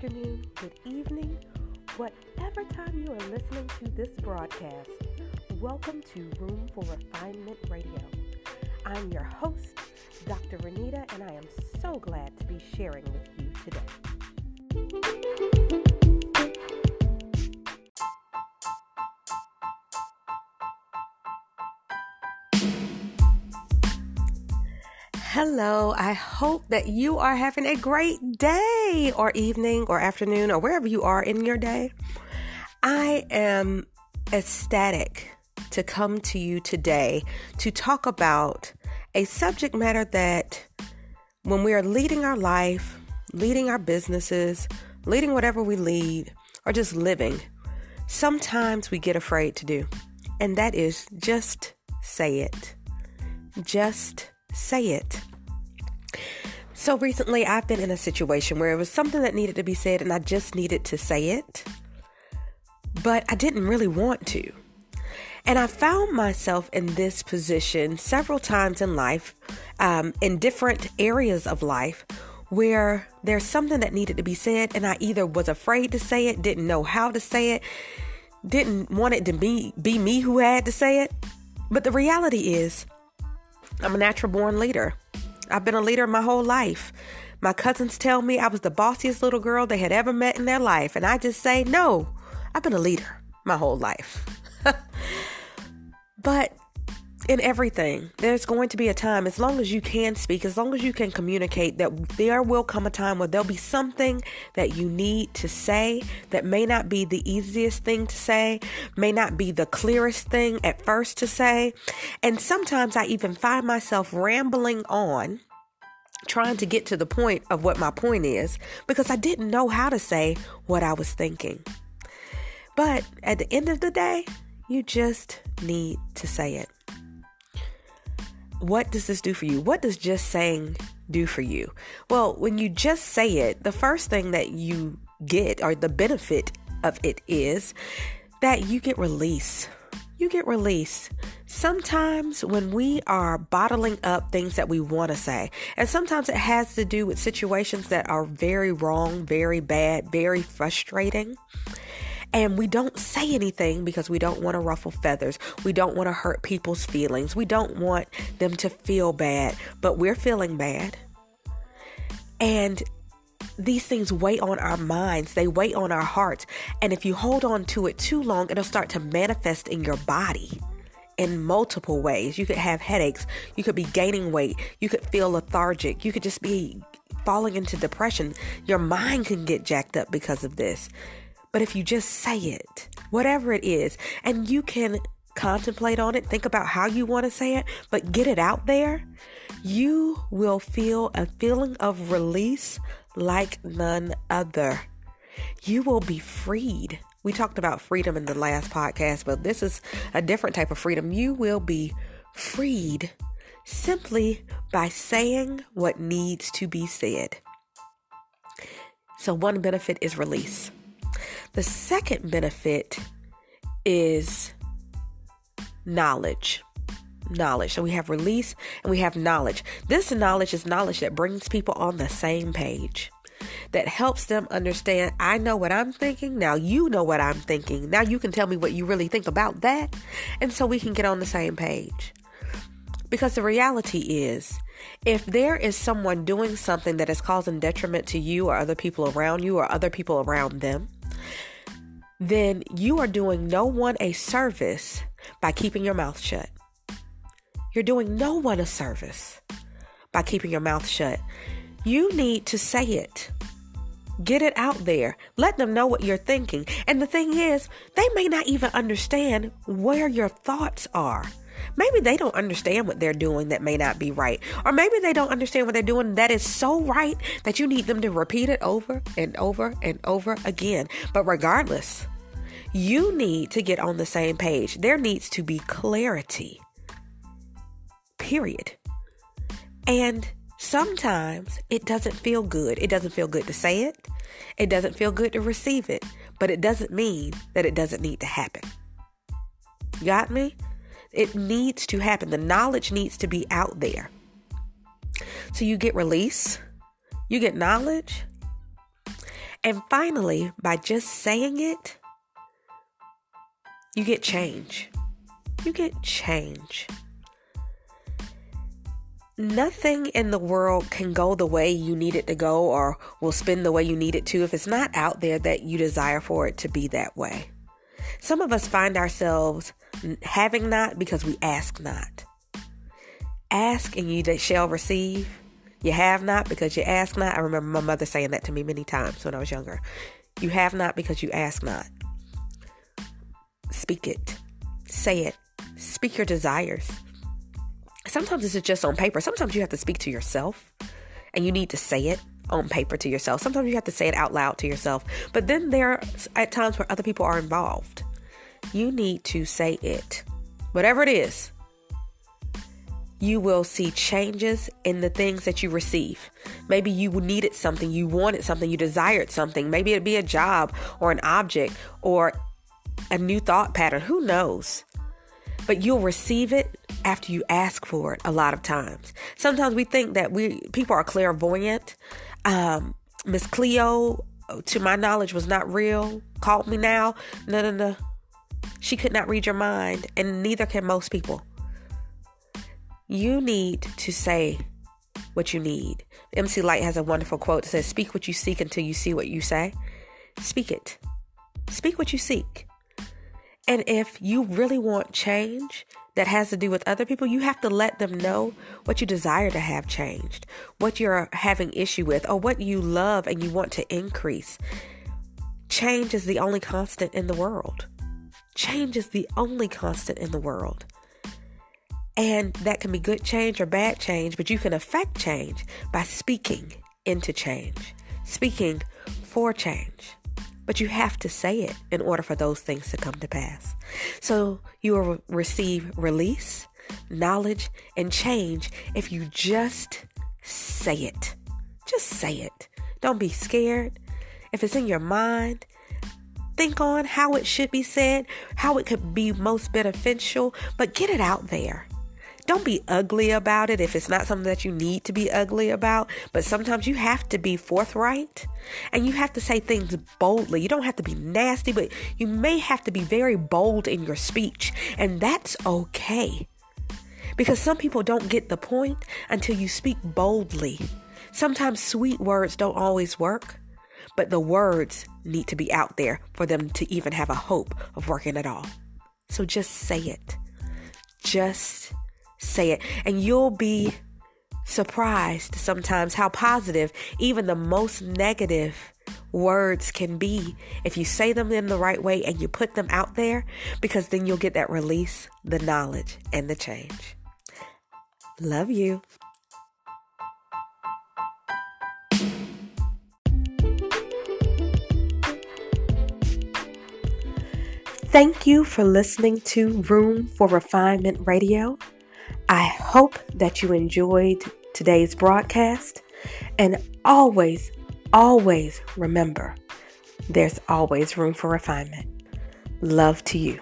afternoon, good evening, whatever time you are listening to this broadcast. Welcome to Room for Refinement Radio. I'm your host, Dr. Renita, and I am so glad to be sharing with you today. Hello, I hope that you are having a great day or evening or afternoon or wherever you are in your day. I am ecstatic to come to you today to talk about a subject matter that when we are leading our life, leading our businesses, leading whatever we lead, or just living, sometimes we get afraid to do. And that is just say it. Just say it. So recently, I've been in a situation where it was something that needed to be said, and I just needed to say it, but I didn't really want to. And I found myself in this position several times in life, um, in different areas of life, where there's something that needed to be said, and I either was afraid to say it, didn't know how to say it, didn't want it to be, be me who had to say it. But the reality is, I'm a natural born leader. I've been a leader my whole life. My cousins tell me I was the bossiest little girl they had ever met in their life, and I just say, no, I've been a leader my whole life. but in everything, there's going to be a time, as long as you can speak, as long as you can communicate, that there will come a time where there'll be something that you need to say that may not be the easiest thing to say, may not be the clearest thing at first to say. And sometimes I even find myself rambling on trying to get to the point of what my point is because I didn't know how to say what I was thinking. But at the end of the day, you just need to say it what does this do for you? What does just saying do for you? Well, when you just say it, the first thing that you get or the benefit of it is that you get release. You get release. Sometimes when we are bottling up things that we want to say, and sometimes it has to do with situations that are very wrong, very bad, very frustrating. And we don't say anything because we don't want to ruffle feathers. We don't want to hurt people's feelings. We don't want them to feel bad, but we're feeling bad. And these things weigh on our minds, they weigh on our hearts. And if you hold on to it too long, it'll start to manifest in your body in multiple ways. You could have headaches, you could be gaining weight, you could feel lethargic, you could just be falling into depression. Your mind can get jacked up because of this. But if you just say it, whatever it is, and you can contemplate on it, think about how you want to say it, but get it out there, you will feel a feeling of release like none other. You will be freed. We talked about freedom in the last podcast, but this is a different type of freedom. You will be freed simply by saying what needs to be said. So, one benefit is release. The second benefit is knowledge. Knowledge. So we have release and we have knowledge. This knowledge is knowledge that brings people on the same page, that helps them understand I know what I'm thinking. Now you know what I'm thinking. Now you can tell me what you really think about that. And so we can get on the same page. Because the reality is, if there is someone doing something that is causing detriment to you or other people around you or other people around them, then you are doing no one a service by keeping your mouth shut. You're doing no one a service by keeping your mouth shut. You need to say it. Get it out there. Let them know what you're thinking. And the thing is, they may not even understand where your thoughts are. Maybe they don't understand what they're doing that may not be right. Or maybe they don't understand what they're doing that is so right that you need them to repeat it over and over and over again. But regardless, you need to get on the same page. There needs to be clarity. Period. And sometimes it doesn't feel good. It doesn't feel good to say it, it doesn't feel good to receive it, but it doesn't mean that it doesn't need to happen. Got me? It needs to happen. The knowledge needs to be out there. So you get release, you get knowledge, And finally, by just saying it, you get change. You get change. Nothing in the world can go the way you need it to go or will spin the way you need it to if it's not out there that you desire for it to be that way. Some of us find ourselves having not because we ask not. Ask and you shall receive. You have not because you ask not. I remember my mother saying that to me many times when I was younger. You have not because you ask not. Speak it. Say it. Speak your desires. Sometimes it's just on paper. Sometimes you have to speak to yourself and you need to say it on paper to yourself. Sometimes you have to say it out loud to yourself. But then there are at times where other people are involved. You need to say it. Whatever it is, you will see changes in the things that you receive. Maybe you needed something, you wanted something, you desired something. Maybe it'd be a job or an object or a new thought pattern. Who knows? But you'll receive it after you ask for it a lot of times. Sometimes we think that we people are clairvoyant. Um, Miss Cleo, to my knowledge, was not real. Called me now. No, no, no. She could not read your mind, and neither can most people. You need to say what you need. MC Lyte has a wonderful quote that says, Speak what you seek until you see what you say. Speak it. Speak what you seek. And if you really want change that has to do with other people, you have to let them know what you desire to have changed, what you're having issue with, or what you love and you want to increase. Change is the only constant in the world. Change is the only constant in the world. And that can be good change or bad change, but you can affect change by speaking into change, speaking for change. But you have to say it in order for those things to come to pass. So you will receive release, knowledge, and change if you just say it. Just say it. Don't be scared. If it's in your mind, think on how it should be said, how it could be most beneficial, but get it out there. Don't be ugly about it if it's not something that you need to be ugly about. But sometimes you have to be forthright and you have to say things boldly. You don't have to be nasty, but you may have to be very bold in your speech. And that's okay. Because some people don't get the point until you speak boldly. Sometimes sweet words don't always work, but the words need to be out there for them to even have a hope of working at all. So just say it. Just say it. And you'll be surprised sometimes how positive even the most negative words can be if you say them in the right way and you put them out there, because then you'll get that release, the knowledge, and the change. Love you. Thank you for listening to Room for Refinement Radio. I hope that you enjoyed today's broadcast. And always, always remember there's always room for refinement. Love to you.